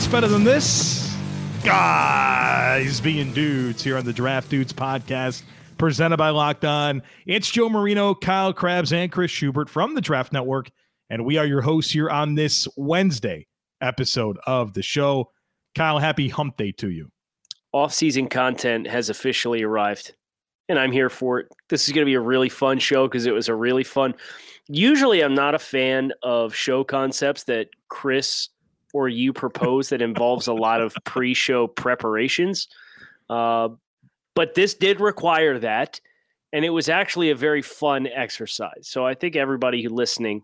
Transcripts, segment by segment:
What's better than this? Guys being dudes here on the Draft Dudes podcast, presented by Locked On. It's Joe Marino, Kyle Crabbs, and Chris Schubert from the Draft Network, and we are your hosts here on this Wednesday episode of the show. Kyle, happy hump day to you. Off-season content has officially arrived, and I'm here for it. This is going to be a really fun show because it was a really fun. Usually, I'm not a fan of show concepts that Chris or you propose that involves a lot of pre-show preparations. Uh, but this did require that, and it was actually a very fun exercise. So I think everybody listening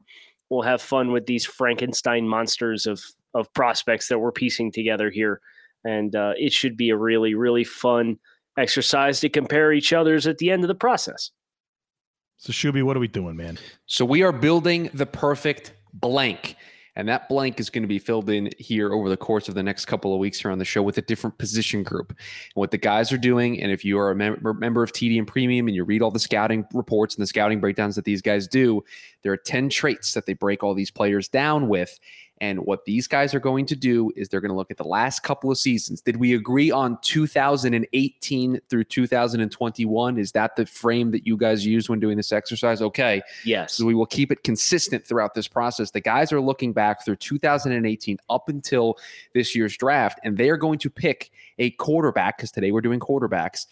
will have fun with these Frankenstein monsters of of prospects that we're piecing together here, and uh, it should be a really really fun exercise to compare each other's at the end of the process. So Shuby, what are we doing, man? So we are building the perfect blank. And that blank is going to be filled in here over the course of the next couple of weeks here on the show with a different position group. And what the guys are doing, and if you are a member, member of TDN Premium and you read all the scouting reports and the scouting breakdowns that these guys do, there are 10 traits that they break all these players down with. And what these guys are going to do is they're going to look at the last couple of seasons. Did we agree on 2018 through 2021? Is that the frame that you guys use when doing this exercise? Okay. Yes. So we will keep it consistent throughout this process. The guys are looking back through 2018 up until this year's draft, and they are going to pick a quarterback because today we're doing quarterbacks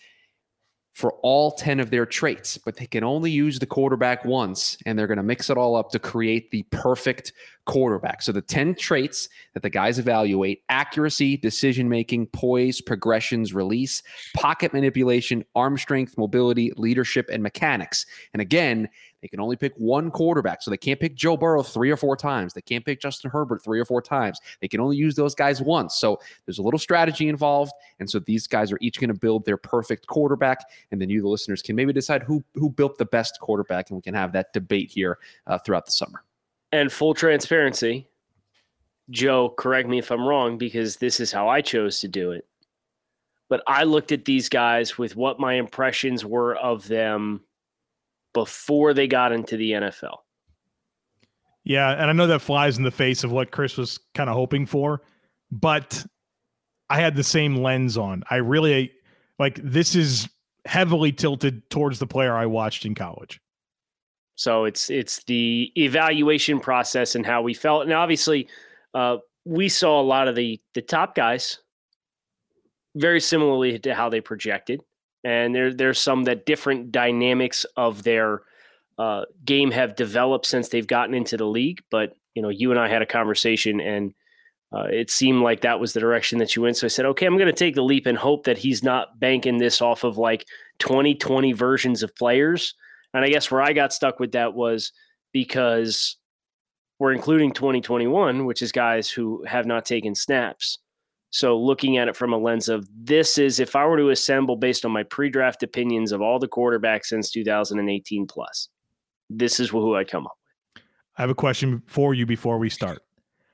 for all 10 of their traits, but they can only use the quarterback once and they're going to mix it all up to create the perfect quarterback. So the 10 traits that the guys evaluate accuracy, decision making, poise, progressions, release, pocket manipulation, arm strength, mobility, leadership, and mechanics. And again, they can only pick one quarterback. So they can't pick Joe Burrow three or four times. They can't pick Justin Herbert three or four times. They can only use those guys once. So there's a little strategy involved. And so these guys are each going to build their perfect quarterback. And then you, the listeners, can maybe decide who, who built the best quarterback. And we can have that debate here uh, throughout the summer. And full transparency, Joe, correct me if I'm wrong, because this is how I chose to do it. But I looked at these guys with what my impressions were of them before they got into the NFL. Yeah, and I know that flies in the face of what Chris was kind of hoping for, but I had the same lens on. I really like this is heavily tilted towards the player I watched in college. So it's it's the evaluation process and how we felt, and obviously, uh, we saw a lot of the the top guys very similarly to how they projected and there there's some that different dynamics of their uh, game have developed since they've gotten into the league. But you know, you and I had a conversation, and uh, it seemed like that was the direction that you went. So I said, okay, I'm going to take the leap and hope that he's not banking this off of like 2020 versions of players. And I guess where I got stuck with that was because we're including 2021, which is guys who have not taken snaps. So looking at it from a lens of this is if I were to assemble based on my pre-draft opinions of all the quarterbacks since 2018 plus, this is who I'd come up with. I have a question for you before we start.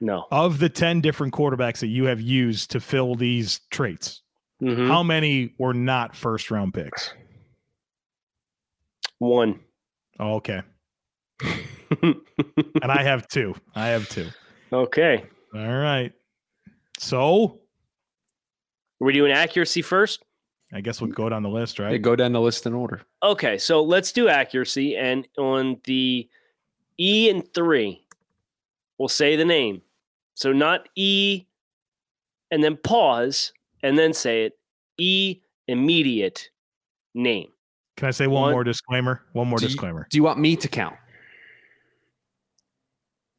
No. Of the 10 different quarterbacks that you have used to fill these traits, Mhm. how many were not first round picks? One. Oh, okay. And I have two. I have two. okay. All right. So we're we doing accuracy first? I guess we'll go down the list, They right? go down the list in order. Okay, so let's do accuracy. And on the E and three, we'll say the name. So not E and then pause and then say it. E immediate name. Can I say one, One- more disclaimer? One more Do you- disclaimer. Do you want me to count?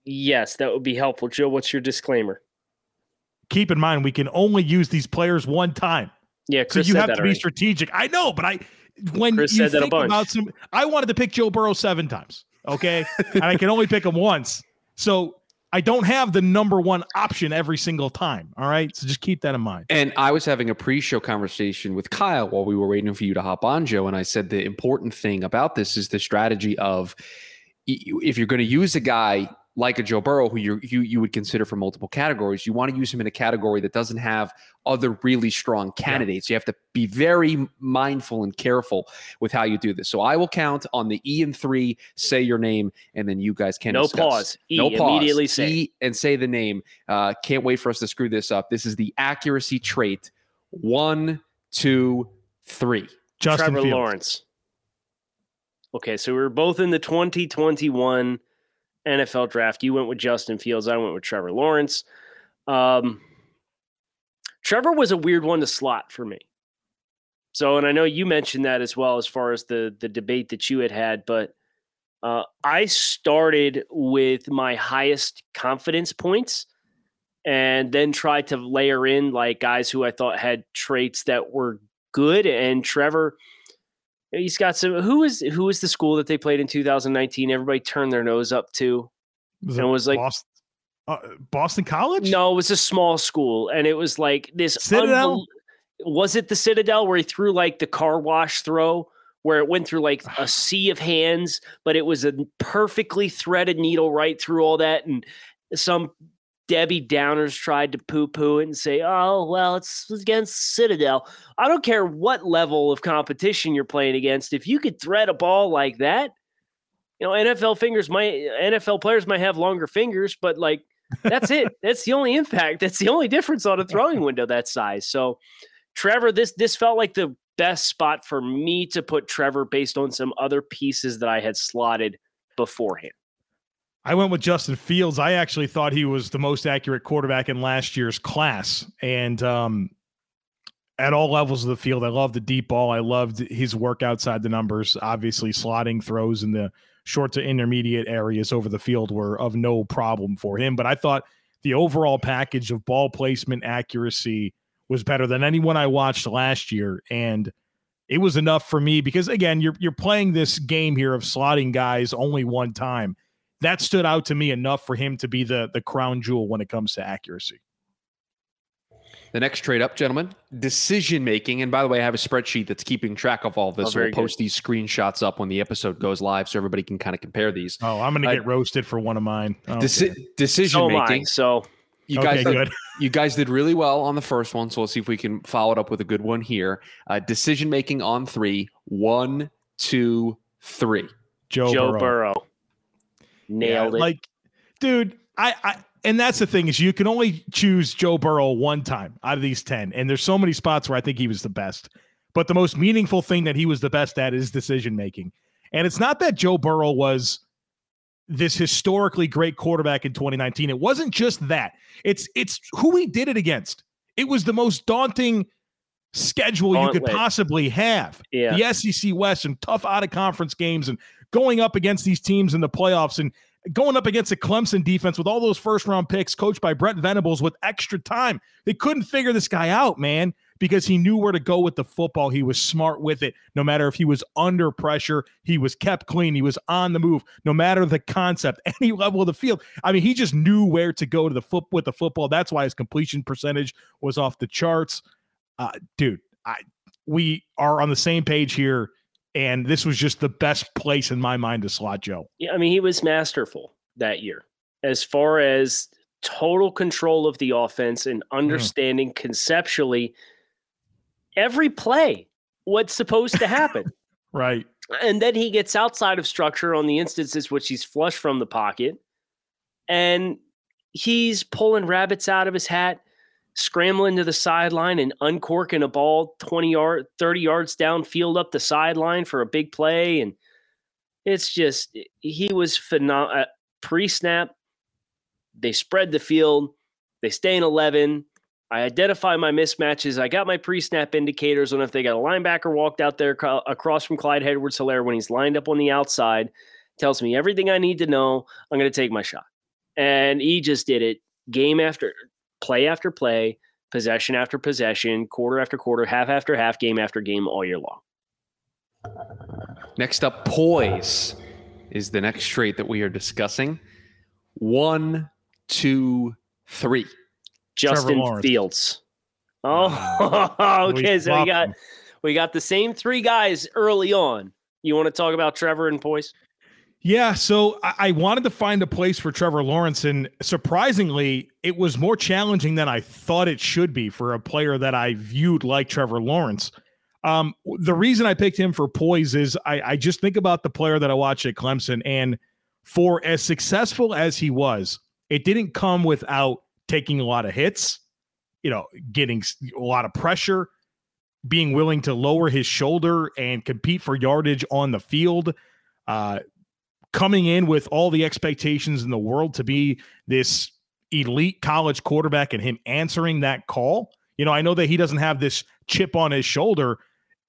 Yes, that would be helpful. Joe, what's your disclaimer? Keep in mind, we can only use these players one time. Yeah, So you said have that to be strategic. I know, but I when Chris you said that a think bunch. about some I wanted to pick Joe Burrow seven times. Okay. and I can only pick him once. So I don't have the number one option every single time. All right. So just keep that in mind. And I was having a pre-show conversation with Kyle while we were waiting for you to hop on, Joe. And I said the important thing about this is the strategy of if you're going to use a guy like a Joe Burrow, who you you you would consider for multiple categories, you want to use him in a category that doesn't have other really strong candidates. Yeah. You have to be very mindful and careful with how you do this. So I will count on the E and three. Say your name, and then you guys can no discuss. pause. E, no pause. immediately say. E and say the name. Uh, can't wait for us to screw this up. This is the accuracy trait. One, two, three. Justin Trevor Fields. Lawrence. Okay, so we're both in the 2021 NFL draft. You went with Justin Fields. I went with Trevor Lawrence. Um, Trevor was a weird one to slot for me. So, and I know you mentioned that as well as far as the the debate that you had had, but uh, I started with my highest confidence points, and then tried to layer in like guys who I thought had traits that were good. And Trevor, he's got some. Who is who is the school that they played in 2019? Everybody turned their nose up to. Was And it was like- Boston, uh, Boston College? No, it was a small school, and it was like this. Citadel? unbel- was it the Citadel where he threw like the car wash throw, where it went through like a sea of hands, but it was a perfectly threaded needle right through all that, and some Debbie Downers tried to poo poo it and say, "Oh, well, it's against Citadel." I don't care what level of competition you're playing against. If you could thread a ball like that, you know, NFL fingers might NFL players might have longer fingers, but like that's it. That's the only impact. That's the only difference on a throwing window that size. So, Trevor, this this felt like the best spot for me to put Trevor based on some other pieces that I had slotted beforehand. I went with Justin Fields. I actually thought he was the most accurate quarterback in last year's class. And um, at all levels of the field, I loved the deep ball. I loved his work outside the numbers. Obviously, slotting throws in the short to intermediate areas over the field were of no problem for him. But I thought the overall package of ball placement accuracy was better than anyone I watched last year. And it was enough for me because again, you're you're playing this game here of slotting guys only one time that stood out to me enough for him to be the the crown jewel when it comes to accuracy. The next trade up, gentlemen, decision making. And by the way, I have a spreadsheet that's keeping track of all this. Oh, so we'll very good. post these screenshots up when the episode goes live so everybody can kind of compare these. Oh, I'm going to I- get roasted for one of mine. Oh, Deci- So decision am I. making. So You okay, guys did, good. you guys did really well on the first one. So let's see if we can follow it up with a good one here. Uh, decision making on three. One, two, three. Joe, Joe Burrow. Burrow, nailed Yeah, it. Like, dude, I, I and that's the thing is you can only choose Joe Burrow one time out of these 10. And there's so many spots where I think he was the best. But the most meaningful thing that he was the best at is decision making. And it's not that Joe Burrow was this historically great quarterback in 2019. It wasn't just that. It's it's who he did it against. It was the most daunting schedule you could possibly have yeah, the SEC West and tough out of conference games and going up against these teams in the playoffs and going up against a Clemson defense with all those first round picks coached by Brent Venables with extra time. They couldn't figure this guy out, man, because he knew where to go with the football. He was smart with it. No matter if he was under pressure, he was kept clean. He was on the move, no matter the concept, any level of the field. I mean, he just knew where to go to the foot with the football. That's why his completion percentage was off the charts. Uh, dude, I we are on the same page here, and this was just the best place in my mind to slot Joe. yeah. I mean, he was masterful that year as far as total control of the offense and mm-hmm. understanding conceptually every play what's supposed to happen. Right. and then he gets outside of structure on the instances which he's flush from the pocket and he's pulling rabbits out of his hat scrambling to the sideline and uncorking a ball 20 yard 30 yards downfield up the sideline for a big play and it's just eh, he was phenomenal uh, pre-snap they spread the field they stay in 11 I identify my mismatches. I got my pre-snap indicators on if they got a linebacker walked out there across from Clyde Edwards Helaire when he's lined up on the outside, tells me everything I need to know. I'm going to take my shot. And he just did it game after play after play, possession after possession, quarter after quarter, half after half, game after game all year long. Next up, poise is the next trait that we are discussing. One, two, three. Justin Fields. Oh, okay. So we got we got the same three guys early on. You want to talk about Trevor and Poise? Yeah, so I, I wanted to find a place for Trevor Lawrence, and surprisingly, it was more challenging than I thought it should be for a player that I viewed like Trevor Lawrence. Um, the reason I picked him for poise is I, I just think about the player that I watched at Clemson, and for as successful as he was, it didn't come without taking a lot of hits, you know, getting a lot of pressure, being willing to lower his shoulder and compete for yardage on the field. Uh, coming in with all the expectations in the world to be this elite college quarterback and him answering that call. You know, I know that he doesn't have this chip on his shoulder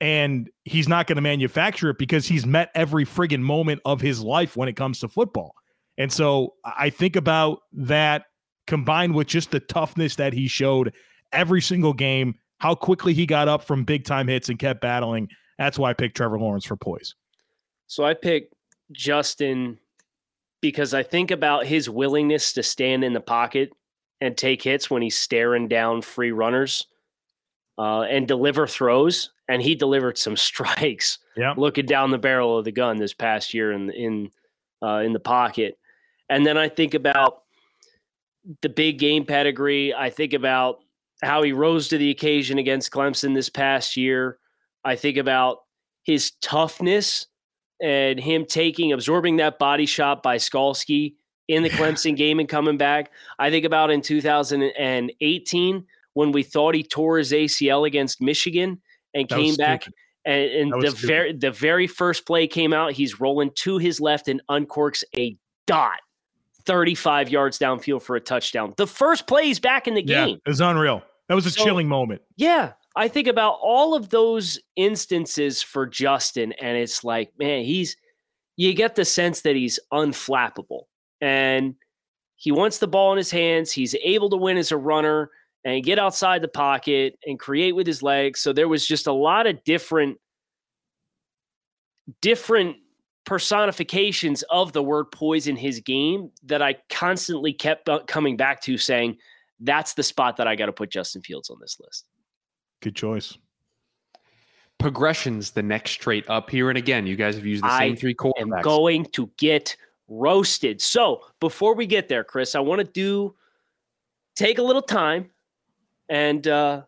and he's not going to manufacture it because he's met every friggin' moment of his life when it comes to football. And so I think about that combined with just the toughness that he showed every single game, how quickly he got up from big time hits and kept battling. That's why I picked Trevor Lawrence for poise. So I picked Justin because I think about his willingness to stand in the pocket and take hits when he's staring down free runners uh, and deliver throws. And he delivered some strikes. Yeah, looking down the barrel of the gun this past year in in uh, in the pocket. And then I think about the big game pedigree. I think about how he rose to the occasion against Clemson this past year. I think about his toughness and him taking absorbing that body shot by Skalski in the Clemson game and coming back. I think about in 2018 when we thought he tore his ACL against Michigan and that came back. Stupid. And, and the stupid. very the very first play came out, he's rolling to his left and uncorks a dot 35 yards downfield for a touchdown. The first play he's back in the game. Yeah, it was unreal. That was a so, chilling moment. Yeah. I think about all of those instances for Justin, and it's like, man, he's you get the sense that he's unflappable and he wants the ball in his hands. He's able to win as a runner and get outside the pocket and create with his legs. So there was just a lot of different different personifications of the word poise in his game that I constantly kept uh, coming back to saying that's the spot that I got to put Justin Fields on this list. Good choice. Progression's the next trait up here. And again, you guys have used the same three quarterbacks. I'm going to get roasted. So before we get there, Chris, I want to do take a little time and uh,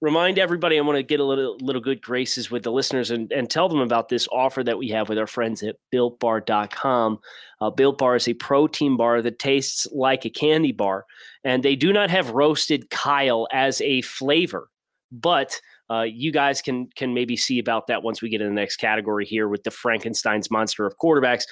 remind everybody. I want to get a little little good graces with the listeners and, and tell them about this offer that we have with our friends at BuiltBar.com. Uh, Built Bar is a protein bar that tastes like a candy bar, and they do not have roasted Kyle as a flavor but uh, you guys can can maybe see about that once we get in the next category here with the Frankenstein's monster of quarterbacks.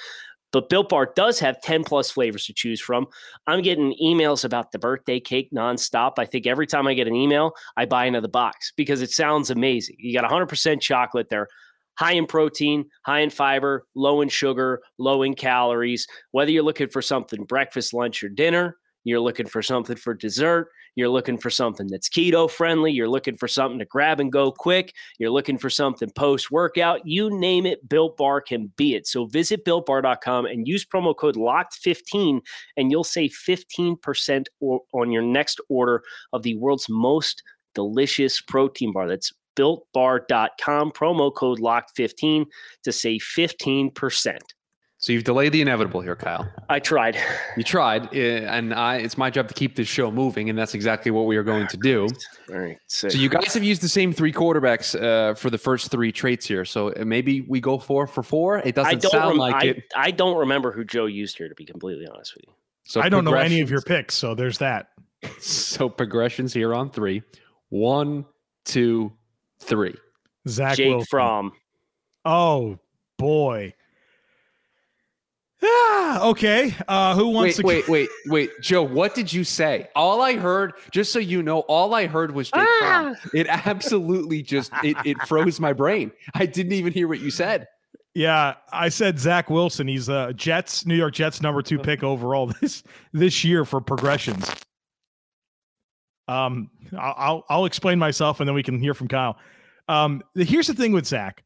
But Built Bar does have 10 plus flavors to choose from. I'm getting emails about the birthday cake nonstop. I think every time I get an email, I buy another box because it sounds amazing. You got 100% chocolate there, high in protein, high in fiber, low in sugar, low in calories. Whether you're looking for something breakfast, lunch, or dinner, you're looking for something for dessert, you're looking for something that's keto friendly. You're looking for something to grab and go quick. You're looking for something post workout. You name it, Built Bar can be it. So visit builtbar.com and use promo code LOCKED15 and you'll save 15% on your next order of the world's most delicious protein bar. That's builtbar.com, promo code LOCKED15 to save 15%. So you've delayed the inevitable here, Kyle. I tried. You tried, eh, and I, it's my job to keep this show moving, and that's exactly what we are going to do. All right. So you guys have used the same three quarterbacks uh, for the first three traits here. So uh, maybe we go four for four. It doesn't sound rem- like I, it. I don't remember who Joe used here, to be completely honest with you. So I don't know any of your picks, so there's that. So progressions here on three. One, two, three. Zach Jake Wilson. Fromm. Oh boy. Ah, okay. Uh, who wants wait, to? Wait, wait, wait, Joe. What did you say? All I heard, just so you know, all I heard was Jake ah! It absolutely just it, it froze my brain. I didn't even hear what you said. Yeah, I said Zach Wilson. He's a Jets, New York Jets number two pick overall this this year for progressions. Um, I'll I'll explain myself and then we can hear from Kyle. Um, here's the thing with Zach.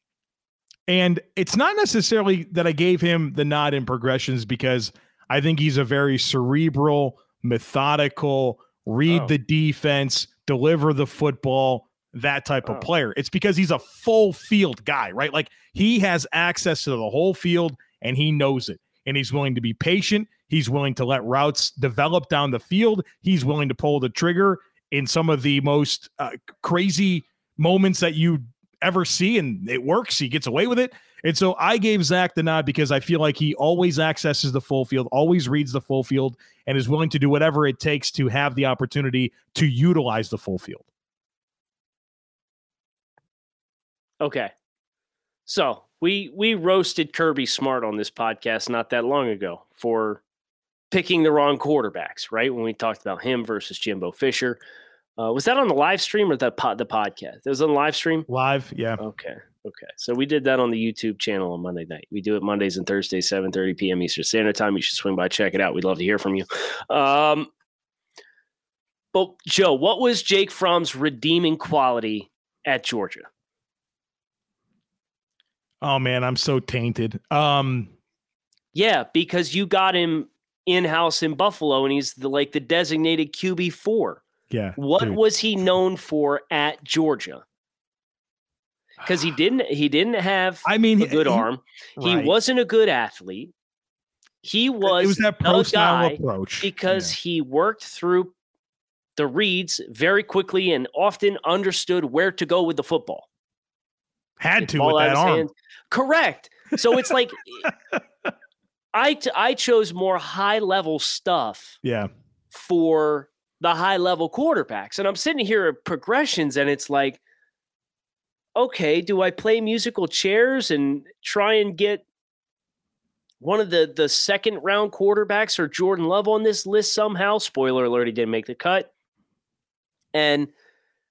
And it's not necessarily that I gave him the nod in progressions because I think he's a very cerebral, methodical, read oh. the defense, deliver the football, that type oh. of player. It's because he's a full field guy, right? Like he has access to the whole field and he knows it. and he's willing to be patient. He's willing to let routes develop down the field. He's willing to pull the trigger in some of the most uh, crazy moments that you ever see, and it works. He gets away with it. And so I gave Zach the nod because I feel like he always accesses the full field, always reads the full field, and is willing to do whatever it takes to have the opportunity to utilize the full field. Okay. So we we roasted Kirby Smart on this podcast not that long ago for picking the wrong quarterbacks, right? When we talked about him versus Jimbo Fisher. Uh, was that on the live stream or the pod, the podcast? It was on the live stream. Live, yeah. Okay, okay. So we did that on the YouTube channel on Monday night. We do it Mondays and Thursdays, seven thirty p.m. Eastern Standard Time. You should swing by, check it out. We'd love to hear from you. Um, but Joe, what was Jake Fromm's redeeming quality at Georgia? Oh man, I'm so tainted. Um, yeah, because you got him in house in Buffalo, and he's the like the designated QB four. Yeah. What dude. was he known for at Georgia? Because he didn't he didn't have I mean a good he, arm. Right. He wasn't a good athlete. He was, it was that pro style approach because yeah. he worked through the reads very quickly and often understood where to go with the football. Had to with that arm. Hand. Correct. So it's like I t- I chose more high level stuff. Yeah. For the high level quarterbacks. And I'm sitting here at progressions and it's like, okay, do I play musical chairs and try and get one of the the second round quarterbacks or Jordan Love on this list somehow? Spoiler alert, he didn't make the cut. And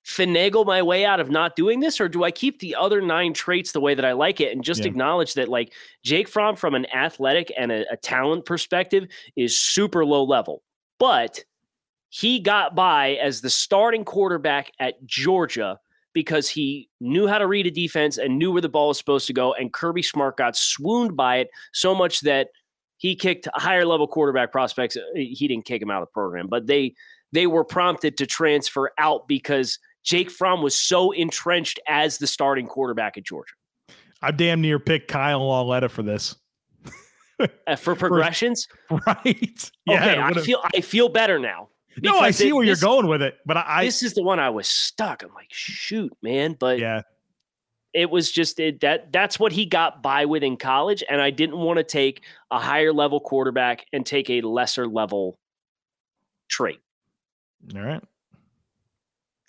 finagle my way out of not doing this, or do I keep the other nine traits the way that I like it and just yeah. acknowledge that like Jake Fromm from an athletic and a, a talent perspective is super low level, but he got by as the starting quarterback at Georgia because he knew how to read a defense and knew where the ball was supposed to go. And Kirby Smart got swooned by it so much that he kicked higher level quarterback prospects. Uh, he didn't kick him out of the program, but they they were prompted to transfer out because Jake Fromm was so entrenched as the starting quarterback at Georgia. I damn near picked Kyle Lauletta for this. uh, for progressions, right? Yeah, okay, I feel I feel better now no, I see it, where this, you're going with it, but I, this is the one I was stuck. I'm like, shoot, man. But yeah, it was just it, that that's what he got by with in college, and I didn't want to take a higher level quarterback and take a lesser level trait. All right.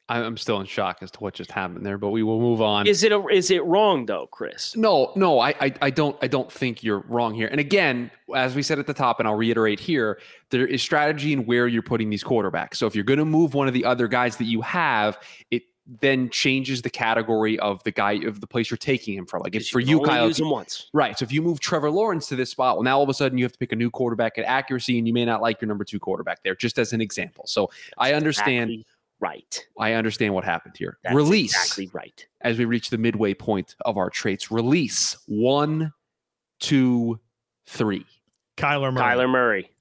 I'm still in shock as to what just happened there, but we will move on. Is it a, is it wrong though, Chris? No, no, I, I, I don't I don't think you're wrong here. And again, as we said at the top, and I'll reiterate here, there is strategy in where you're putting these quarterbacks. So if you're going to move one of the other guys that you have, it then changes the category of the guy of the place you're taking him from. Like if for you, Kyle, use him once, right? So if you move Trevor Lawrence to this spot, well, now all of a sudden you have to pick a new quarterback at accuracy, and you may not like your number two quarterback there. Just as an example, so That's I understand. Exactly right. I understand what happened here. That's release exactly right. As we reach the midway point of our traits, release one, two, three. Kyler Murray. Kyler Murray.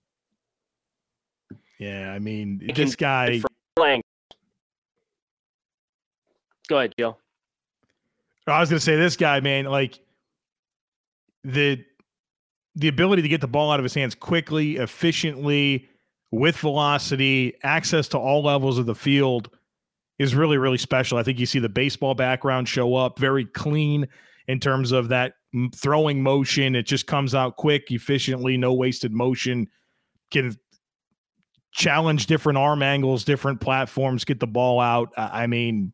Yeah, I mean, I this guy. Go ahead, Joe. I was going to say this guy, man, like the the ability to get the ball out of his hands quickly, efficiently, with velocity, access to all levels of the field is really, really special. I think you see the baseball background show up very clean in terms of that throwing motion. It just comes out quick, efficiently, no wasted motion. Can challenge different arm angles, different platforms, get the ball out. I mean,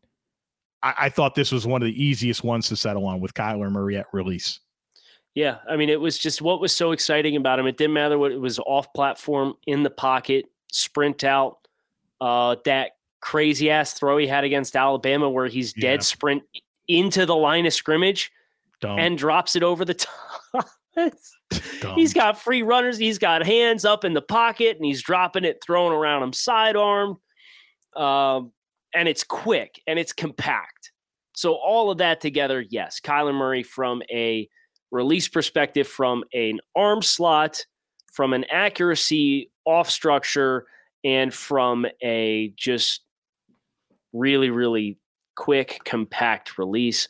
I, I thought this was one of the easiest ones to settle on with Kyler Murray at release. Yeah, I mean, it was just what was so exciting about him. It didn't matter what it was off platform, in the pocket, sprint out. Uh, that crazy ass throw he had against Alabama, where he's dead sprint into the line of scrimmage Dumb. and drops it over the top. he's got free runners. He's got hands up in the pocket, and he's dropping it, throwing around him sidearm. Um, and it's quick and it's compact. So all of that together, yes, Kyler Murray from a release perspective from an arm slot, from an accuracy off structure, and from a just really, really quick, compact release.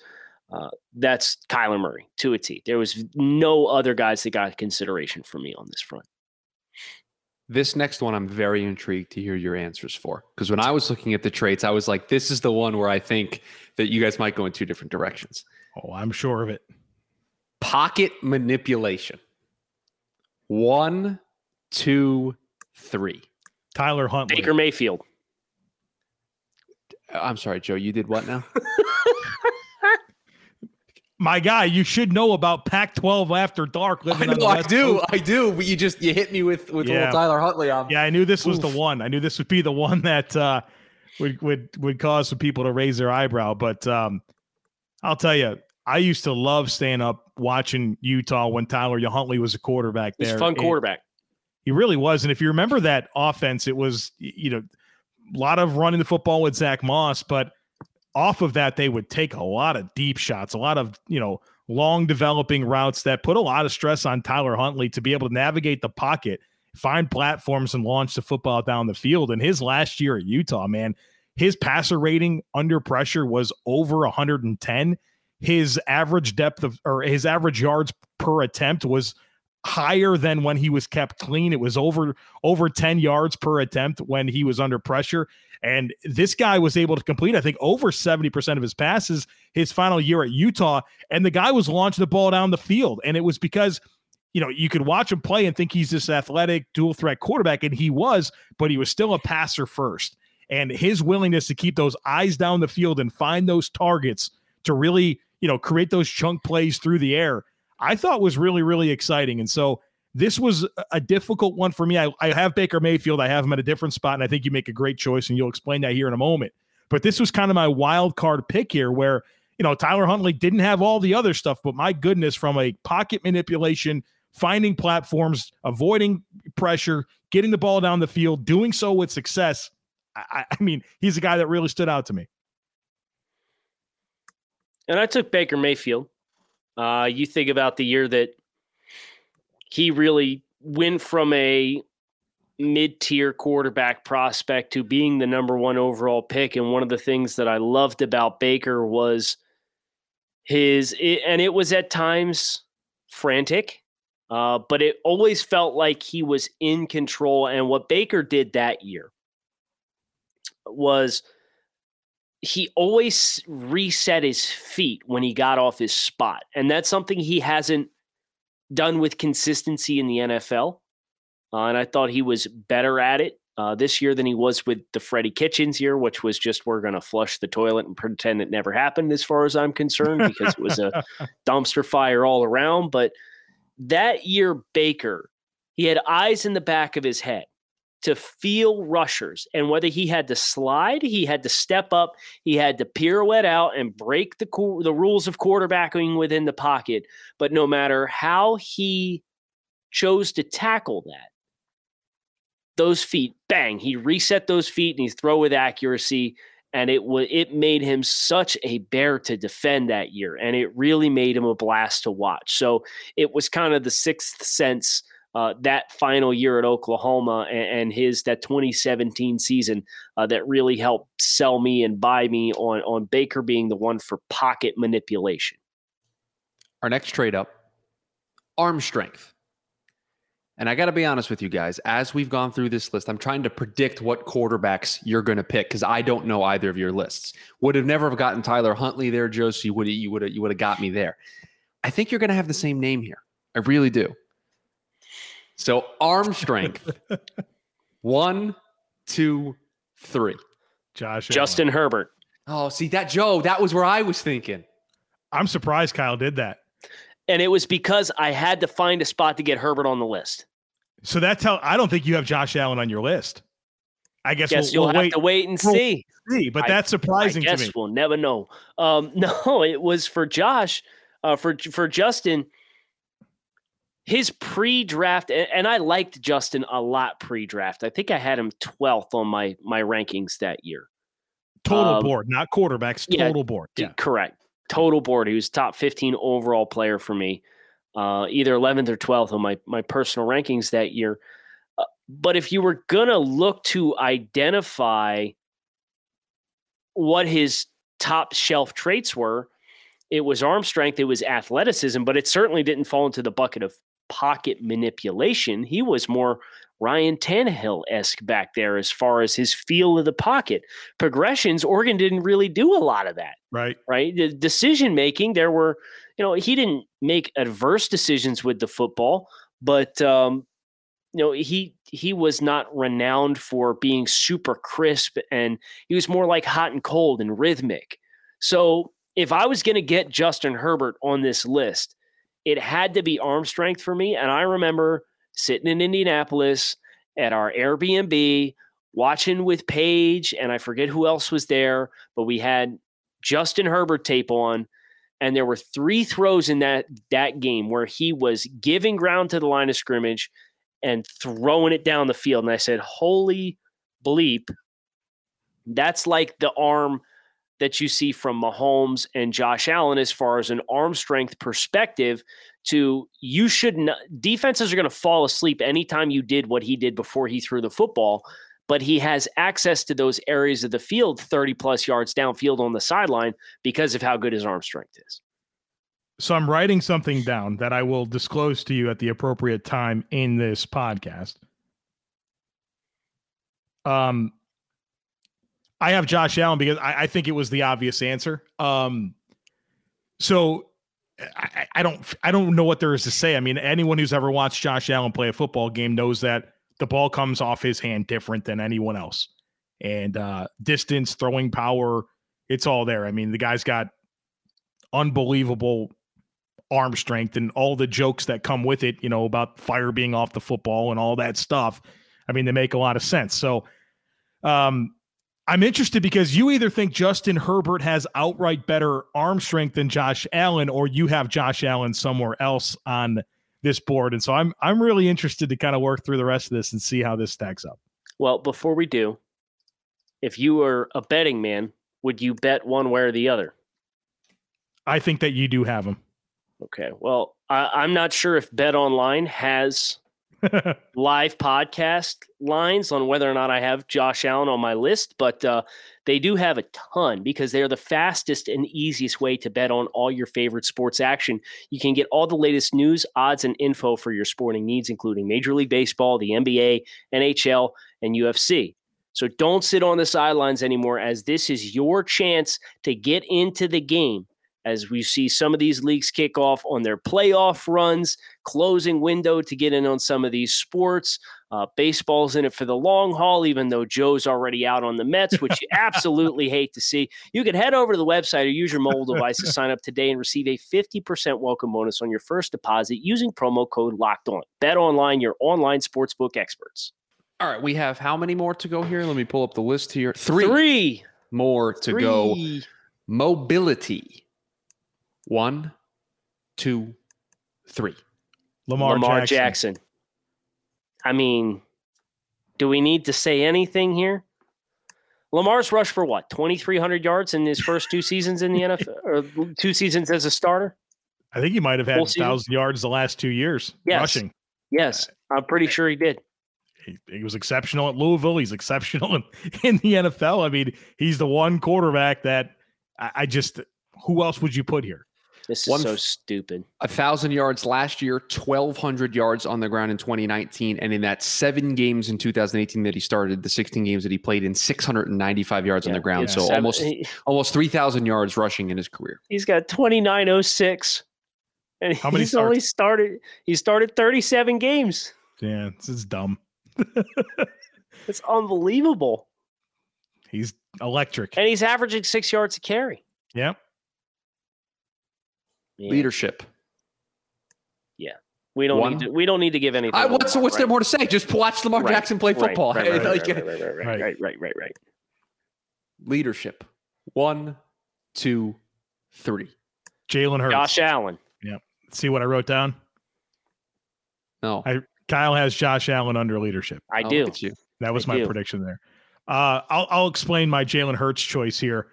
Uh, that's Kyler Murray to a T. There was no other guys that got consideration for me on this front. This next one, I'm very intrigued to hear your answers for. Because when I was looking at the traits, I was like, this is the one where I think that you guys might go in two different directions. Oh, I'm sure of it. Pocket manipulation. One, two, three. Tyler Huntley. Baker Mayfield. I'm sorry, Joe. You did what now? My guy, you should know about Pac-12 after dark. I Living on the know, I West do, Coast. I do. But you just you hit me with with Yeah. little Tyler Huntley. On. Yeah, I knew this was the one. I knew this would be the one that uh, would would would cause some people to raise their eyebrow. But um, I'll tell you, I used to love staying up watching Utah when Tyler Huntley was a quarterback He's a fun It- quarterback. He really was. And if you remember that offense, it was, you know, a lot of running the football with Zach Moss, but off of that, they would take a lot of deep shots, a lot of, you know, long developing routes that put a lot of stress on Tyler Huntley to be able to navigate the pocket, find platforms, and launch the football down the field. And his last year at Utah, man, his passer rating under pressure was over 110. His average depth of, or his average yards per attempt was higher than when he was kept clean. It was over over 10 yards per attempt when he was under pressure. And this guy was able to complete, I think, over 70% of his passes his final year at Utah. And the guy was launching the ball down the field. And it was because, you know, you could watch him play and think he's this athletic dual threat quarterback, and he was, but he was still a passer first. And his willingness to keep those eyes down the field and find those targets to really, you know, create those chunk plays through the air, I thought was really, really exciting. And so this was a- difficult one for me. I, I have Baker Mayfield. I have him at a different spot, and I think you make a great choice, and you'll explain that here in a moment. But this was kind of my wild card pick here, where you know Tyler Huntley didn't have all the other stuff, but my goodness, from a pocket manipulation, finding platforms, avoiding pressure, getting the ball down the field, doing so with success. I- I mean, he's a guy that really stood out to me. And I took Baker Mayfield. Uh, you think about the year that he really went from a mid-tier quarterback prospect to being the number one overall pick. And one of the things that I loved about Baker was his, and it was at times frantic, uh, but it always felt like he was in control. And what Baker did that year was he always reset his feet when he got off his spot. And that's something he hasn't done with consistency in the NFL. Uh, and I thought he was better at it uh, this year than he was with the Freddie Kitchens year, which was just we're going to flush the toilet and pretend it never happened, as far as I'm concerned, because it was a dumpster fire all around. But that year, Baker, he had eyes in the back of his head to feel rushers. And whether he had to slide, he had to step up, he had to pirouette out and break the, the rules of quarterbacking within the pocket. But no matter how he chose to tackle that, those feet, bang, he reset those feet and he throw with accuracy. And it it made him such a bear to defend that year. And it really made him a blast to watch. So it was kind of the sixth sense uh, that final year at Oklahoma and, and his that 2017 season uh, that really helped sell me and buy me on on Baker being the one for pocket manipulation. Our next trade up, arm strength. And I got to be honest with you guys, as we've gone through this list, I'm trying to predict what quarterbacks you're going to pick because I don't know either of your lists. Would have never have gotten Tyler Huntley there, Joe. So you would you would you would have got me there. I think you're going to have the same name here. I really do. So arm strength. One, two, three. Josh, Allen. Justin Herbert. Oh, see that Joe, that was where I was thinking. I'm surprised Kyle did that. And it was because I had to find a spot to get Herbert on the list. So that's how I don't think you have Josh Allen on your list. I guess Guess we'll, you'll we'll have wait to wait and we'll see. see, but I- that's surprising I to guess me. we'll never know. Um, no, it was for Josh, uh, for for Justin. His pre-draft, and, I liked Justin a lot pre-draft. I think I had him twelfth on my my rankings that year. Total um, board, not quarterbacks. yeah, Total board. Yeah. Correct. Total board. He was top 15 overall player for me, uh, either 11th or 12th on my, my personal rankings that year. Uh, but if you were going to look to identify what his top shelf traits were, it was arm strength, it was athleticism, but it certainly didn't fall into the bucket of pocket manipulation. He was more Ryan Tannehill esque back there as far as his feel of the pocket. Progressions, Oregon didn't really do a lot of that. Right. Right. The decision making, there were, you know, he didn't make adverse decisions with the football, but, um, you know, he he was not renowned for being super crisp and he was more like hot and cold and rhythmic. So if I was going to get Justin Herbert on this list, it had to be arm strength for me. And I remember sitting in Indianapolis at our Airbnb, watching with Paige, and I forget who else was there, but we had Justin Herbert tape on. And there were three throws in that that game where he was giving ground to the line of scrimmage and throwing it down the field. And I said, Holy bleep. That's like the arm that you see from Mahomes and Josh Allen as far as an arm strength perspective to you should not defenses are going to fall asleep anytime you did what he did before he threw the football but he has access to those areas of the field 30 plus yards downfield on the sideline because of how good his arm strength is so I'm writing something down that I will disclose to you at the appropriate time in this podcast. Um, I have Josh Allen because I, I think it was the obvious answer. Um, so I, I, don't I don't know what there is to say. I mean, anyone who's ever watched Josh Allen play a football game knows that the ball comes off his hand different than anyone else, and uh, distance, throwing power, it's all there. I mean, the guy's got unbelievable arm strength and all the jokes that come with it, you know, about fire being off the football and all that stuff. I mean, they make a lot of sense. So, um, I'm interested because you either think Justin Herbert has outright better arm strength than Josh Allen, or you have Josh Allen somewhere else on this board. And so I'm I'm really interested to kind of work through the rest of this and see how this stacks up. Well, before we do, if you were a betting man, would you bet one way or the other? I think that you do have him. Okay. Well, I, am not sure if Bet Online has live podcast lines on whether or not I have Josh Allen on my list, but uh, they do have a ton because they're the fastest and easiest way to bet on all your favorite sports action. You can get all the latest news, odds, and info for your sporting needs, including Major League Baseball, the NBA, NHL, and UFC. So don't sit on the sidelines anymore, as this is your chance to get into the game as we see some of these leagues kick off on their playoff runs, closing window to get in on some of these sports. Uh, baseball's in it for the long haul, even though Joe's already out on the Mets, which you absolutely hate to see. You can head over to the website or use your mobile device to sign up today and receive a 50% welcome bonus on your first deposit using promo code locked on. Bet online, your online sportsbook experts. All right, we have how many more to go here? Let me pull up the list here. Three. Three more to Three. go. Mobility. One, two, three. Lamar, Lamar Jackson. Jackson. I mean, do we need to say anything here? Lamar's rushed for what, 2,300 yards in his first two seasons in the NFL, or two seasons as a starter? I think he might have had a thousand yards the last two years yes. rushing. Yes, I'm pretty sure he did. He, he, was exceptional at Louisville. He's exceptional in, in the NFL. I mean, he's the one quarterback that I, I just, who else would you put here? This is One, so stupid. A thousand yards last year, twelve hundred yards on the ground in 2019, and in that seven games in 2018 that he started, the 16 games that he played in, 695 yards yeah, on the ground. Yeah. So Seven, almost he, almost 3,000 yards rushing in his career. He's got 2906, and How many he's starts? only started. He started 37 games. Yeah, this is dumb. it's unbelievable. He's electric, and he's averaging six yards a carry. Yep. Yeah. Leadership. Yeah. We don't One. need to. We don't need to give anything. I, what's what's right. there more to say? Just watch Lamar right. Jackson play football. Right. Right. Right. right. Right. Right. Right. Right. Leadership. One, two, three. Jalen Hurts. Josh Allen. Yeah. See what I wrote down. No. I Kyle has Josh Allen under leadership. I oh, do. That was I my do. prediction there. Uh, I'll I'll explain my Jalen Hurts choice here.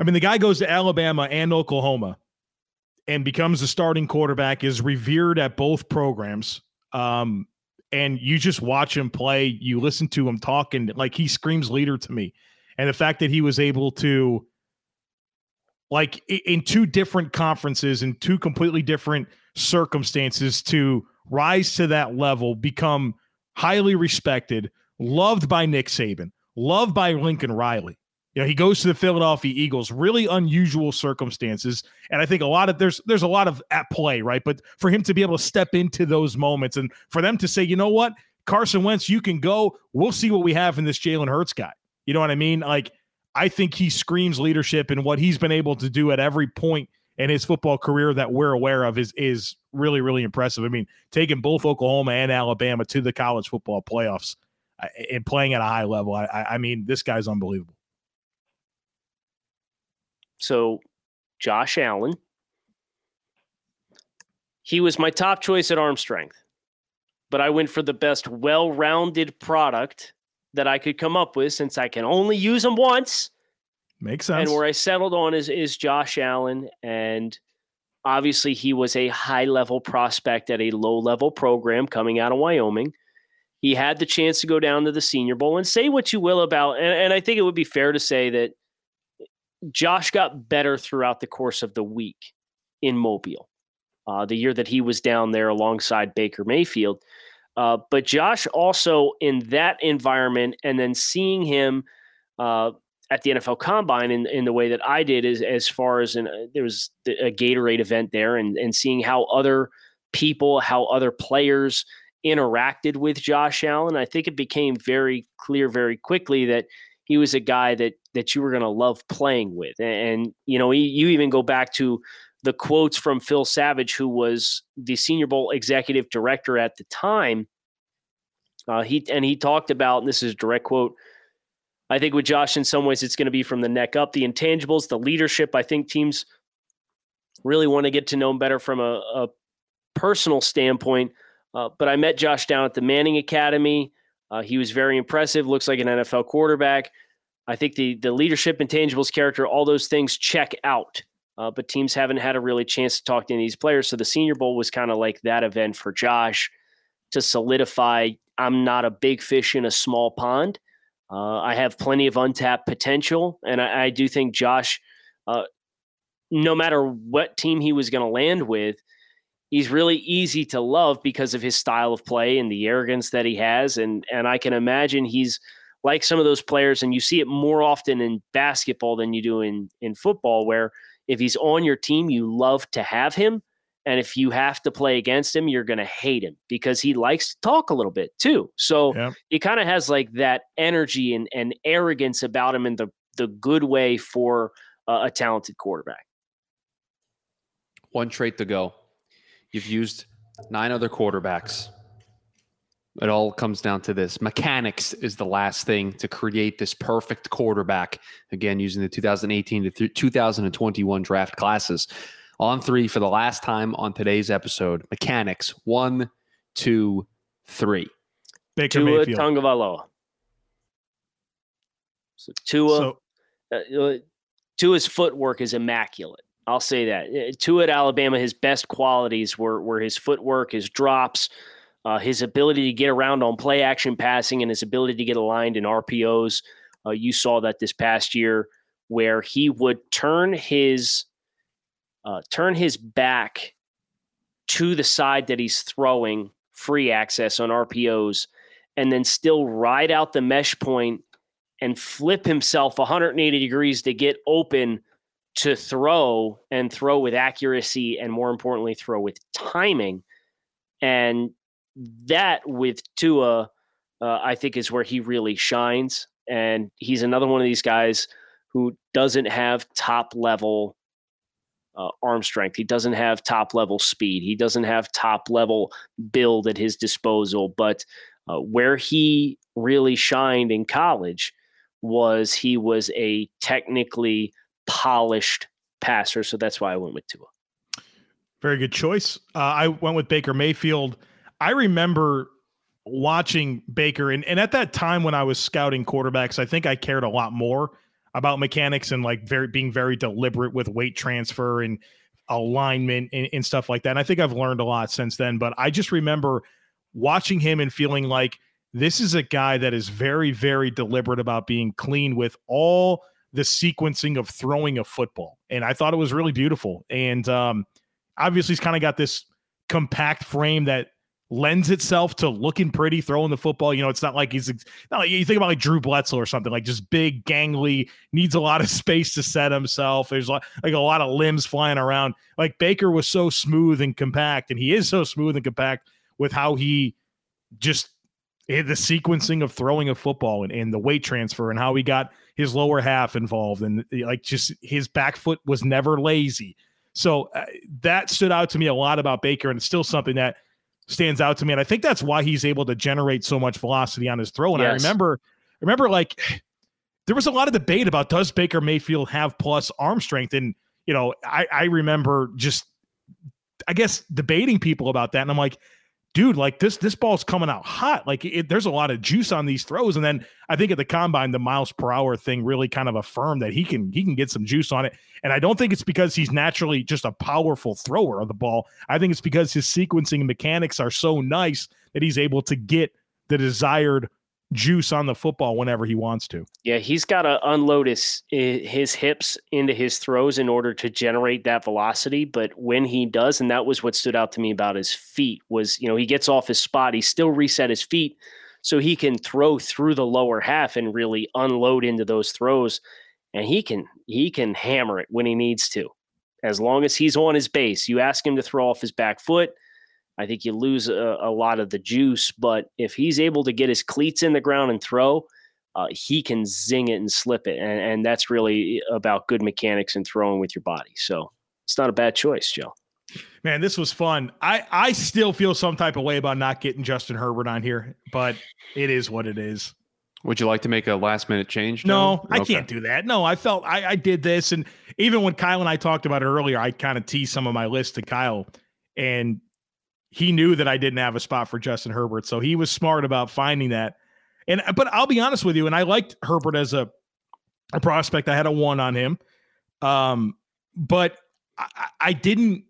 I mean, the guy goes to Alabama and Oklahoma and becomes a starting quarterback, is revered at both programs. Um, and you just watch him play, you listen to him talking like he screams leader to me. And the fact that he was able to like in two different conferences in two completely different circumstances to rise to that level, become highly respected, loved by Nick Saban, loved by Lincoln Riley. You know, he goes to the Philadelphia Eagles, really unusual circumstances. And I think a lot of there's there's a lot of at play, right? But for him to be able to step into those moments and for them to say, you know what, Carson Wentz, you can go. We'll see what we have in this Jalen Hurts guy. You know what I mean? Like, I think he screams leadership and what he's been able to do at every point in his football career that we're aware of is is really really impressive. I mean, taking both Oklahoma and Alabama to the college football playoffs uh, and playing at a high level. I, I mean, this guy's unbelievable. So, Josh Allen, he was my top choice at arm strength, but I went for the best well rounded product that I could come up with since I can only use them once. Makes sense. And where I settled on is is Josh Allen, and obviously he was a high level prospect at a low level program coming out of Wyoming. He had the chance to go down to the Senior Bowl and say what you will about, and, and I think it would be fair to say that Josh got better throughout the course of the week in Mobile, uh, the year that he was down there alongside Baker Mayfield. Uh, but Josh also in that environment, and then seeing him uh, at the NFL Combine in, in the way that I did, is as far as an, uh, there was a Gatorade event there, and and seeing how other people, how other players interacted with Josh Allen, I think it became very clear very quickly that he was a guy that that you were going to love playing with. And, and you know, you even go back to the quotes from Phil Savage, who was the Senior Bowl executive director at the time. Uh, he and he talked about, and this is a direct quote. I think with Josh, in some ways, it's going to be from the neck up. The intangibles, the leadership. I think teams really want to get to know him better from a, a personal standpoint. Uh, but I met Josh down at the Manning Academy. Uh, he was very impressive. Looks like an NFL quarterback. I think the the leadership, intangibles, character, all those things check out. Uh, but teams haven't had a really chance to talk to any of these players. So the Senior Bowl was kind of like that event for Josh to solidify. I'm not a big fish in a small pond. Uh, I have plenty of untapped potential, and I, I do think Josh, uh, no matter what team he was going to land with, he's really easy to love because of his style of play and the arrogance that he has and and I can imagine he's like some of those players and you see it more often in basketball than you do in in football where if he's on your team you love to have him and if you have to play against him you're going to hate him because he likes to talk a little bit too so yeah. he kind of has like that energy and, and arrogance about him in the the good way for uh, a talented quarterback one trait to go You've used nine other quarterbacks. It all comes down to this. Mechanics is the last thing to create this perfect quarterback. Again, using the 2018 to 2021 draft classes. On three for the last time on today's episode. Mechanics. One, two, three. Baker Tua Mayfield. Tagovailoa. So Tua, so, uh, uh Tua's footwork is immaculate. I'll say that. Uh, Tua at Alabama, his best qualities were were his footwork, his drops, uh, his ability to get around on play action passing, and his ability to get aligned in RPOs. Uh, you saw that this past year, where he would turn his uh, turn his back to the side that he's throwing free access on RPOs, and then still ride out the mesh point and flip himself 180 degrees to get open to throw and throw with accuracy and more importantly throw with timing and that with Tua uh, I think is where he really shines and he's another one of these guys who doesn't have top level uh, arm strength he doesn't have top level speed he doesn't have top level build at his disposal but uh, where he really shined in college was he was a technically polished passer. So that's why I went with Tua. Very good choice. Uh, I went with Baker Mayfield. I remember watching Baker, and, and at that time when I was scouting quarterbacks, I think I cared a lot more about mechanics and like very being very deliberate with weight transfer and alignment and, and stuff like that. And I think I've learned a lot since then. But I just remember watching him and feeling like this is a guy that is very, very deliberate about being clean with all the sequencing of throwing a football. And I thought it was really beautiful. And um, obviously, he's kind of got this compact frame that lends itself to looking pretty throwing the football. You know, it's not like he's not like you think about like Drew Bledsoe or something like just big, gangly, needs a lot of space to set himself. There's like, like a lot of limbs flying around. Like Baker was so smooth and compact, and he is so smooth and compact with how he just the sequencing of throwing a football and, and the weight transfer and how he got his lower half involved and like just his back foot was never lazy. So uh, that stood out to me a lot about Baker, and it's still something that stands out to me. And I think that's why he's able to generate so much velocity on his throw. And yes. I remember, remember like there was a lot of debate about does Baker Mayfield have plus arm strength? And you know, I, I remember just I guess debating people about that. And I'm like, dude, like this this ball's coming out hot. Like it, there's a lot of juice on these throws. And then I think at the combine, the miles per hour thing really kind of affirmed that he can he can get some juice on it. And I don't think it's because he's naturally just a powerful thrower of the ball. I think it's because his sequencing and mechanics are so nice that he's able to get the desired juice on the football whenever he wants to. Yeah, he's got to unload his eh, his hips into his throws in order to generate that velocity, but when he does and that was what stood out to me about his feet was, you know, he gets off his spot, he still reset his feet so he can throw through the lower half and really unload into those throws and he can he can hammer it when he needs to. As long as he's on his base, you ask him to throw off his back foot, I think you lose a, a, lot of the juice. But if he's able to get his cleats in the ground and throw, uh, he can zing it and slip it. And, and that's really about good mechanics and throwing with your body. So it's not a bad choice, Joe. Man, this was fun. I, I still feel some type of way about not getting Justin Herbert on here, but it is what it is. Would you like to make a last minute change? No, I can't do that. No, I felt I, I did this. And even when Kyle and I talked about it earlier, I kind of teased some of my list to Kyle. And he knew that I didn't have a spot for Justin Herbert, so he was smart about finding that. And but I'll be honest with you, and I liked Herbert as a a prospect. I had a one on him, um, but I, I didn't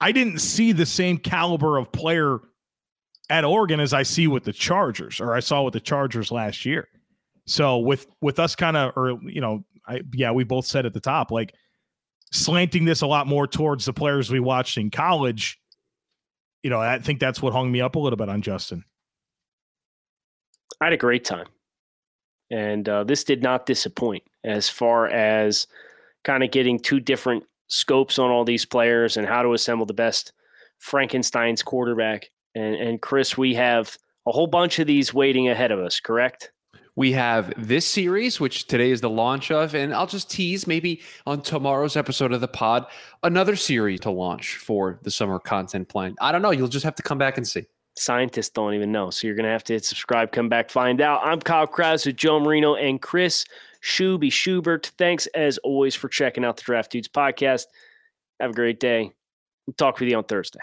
I didn't see the same caliber of player at Oregon as I see with the Chargers, or I saw with the Chargers last year. So with with us kind of, or you know, I yeah, we both said at the top like slanting this a lot more towards the players we watched in college you know, I think that's what hung me up a little bit on Justin. I had a great time. And uh, this did not disappoint as far as kind of getting two different scopes on all these players and how to assemble the best Frankenstein's quarterback. And, and Chris, we have a whole bunch of these waiting ahead of us, correct? We have this series, which today is the launch of, and I'll just tease maybe on tomorrow's episode of the pod, another series to launch for the summer content plan. I don't know. You'll just have to come back and see. Scientists don't even know. So you're going to have to hit subscribe, come back, find out. I'm Kyle Crabbs with Joe Marino and Chris Shuby Schubert. Thanks as always for checking out the Draft Dudes podcast. Have a great day. We'll talk with you on Thursday.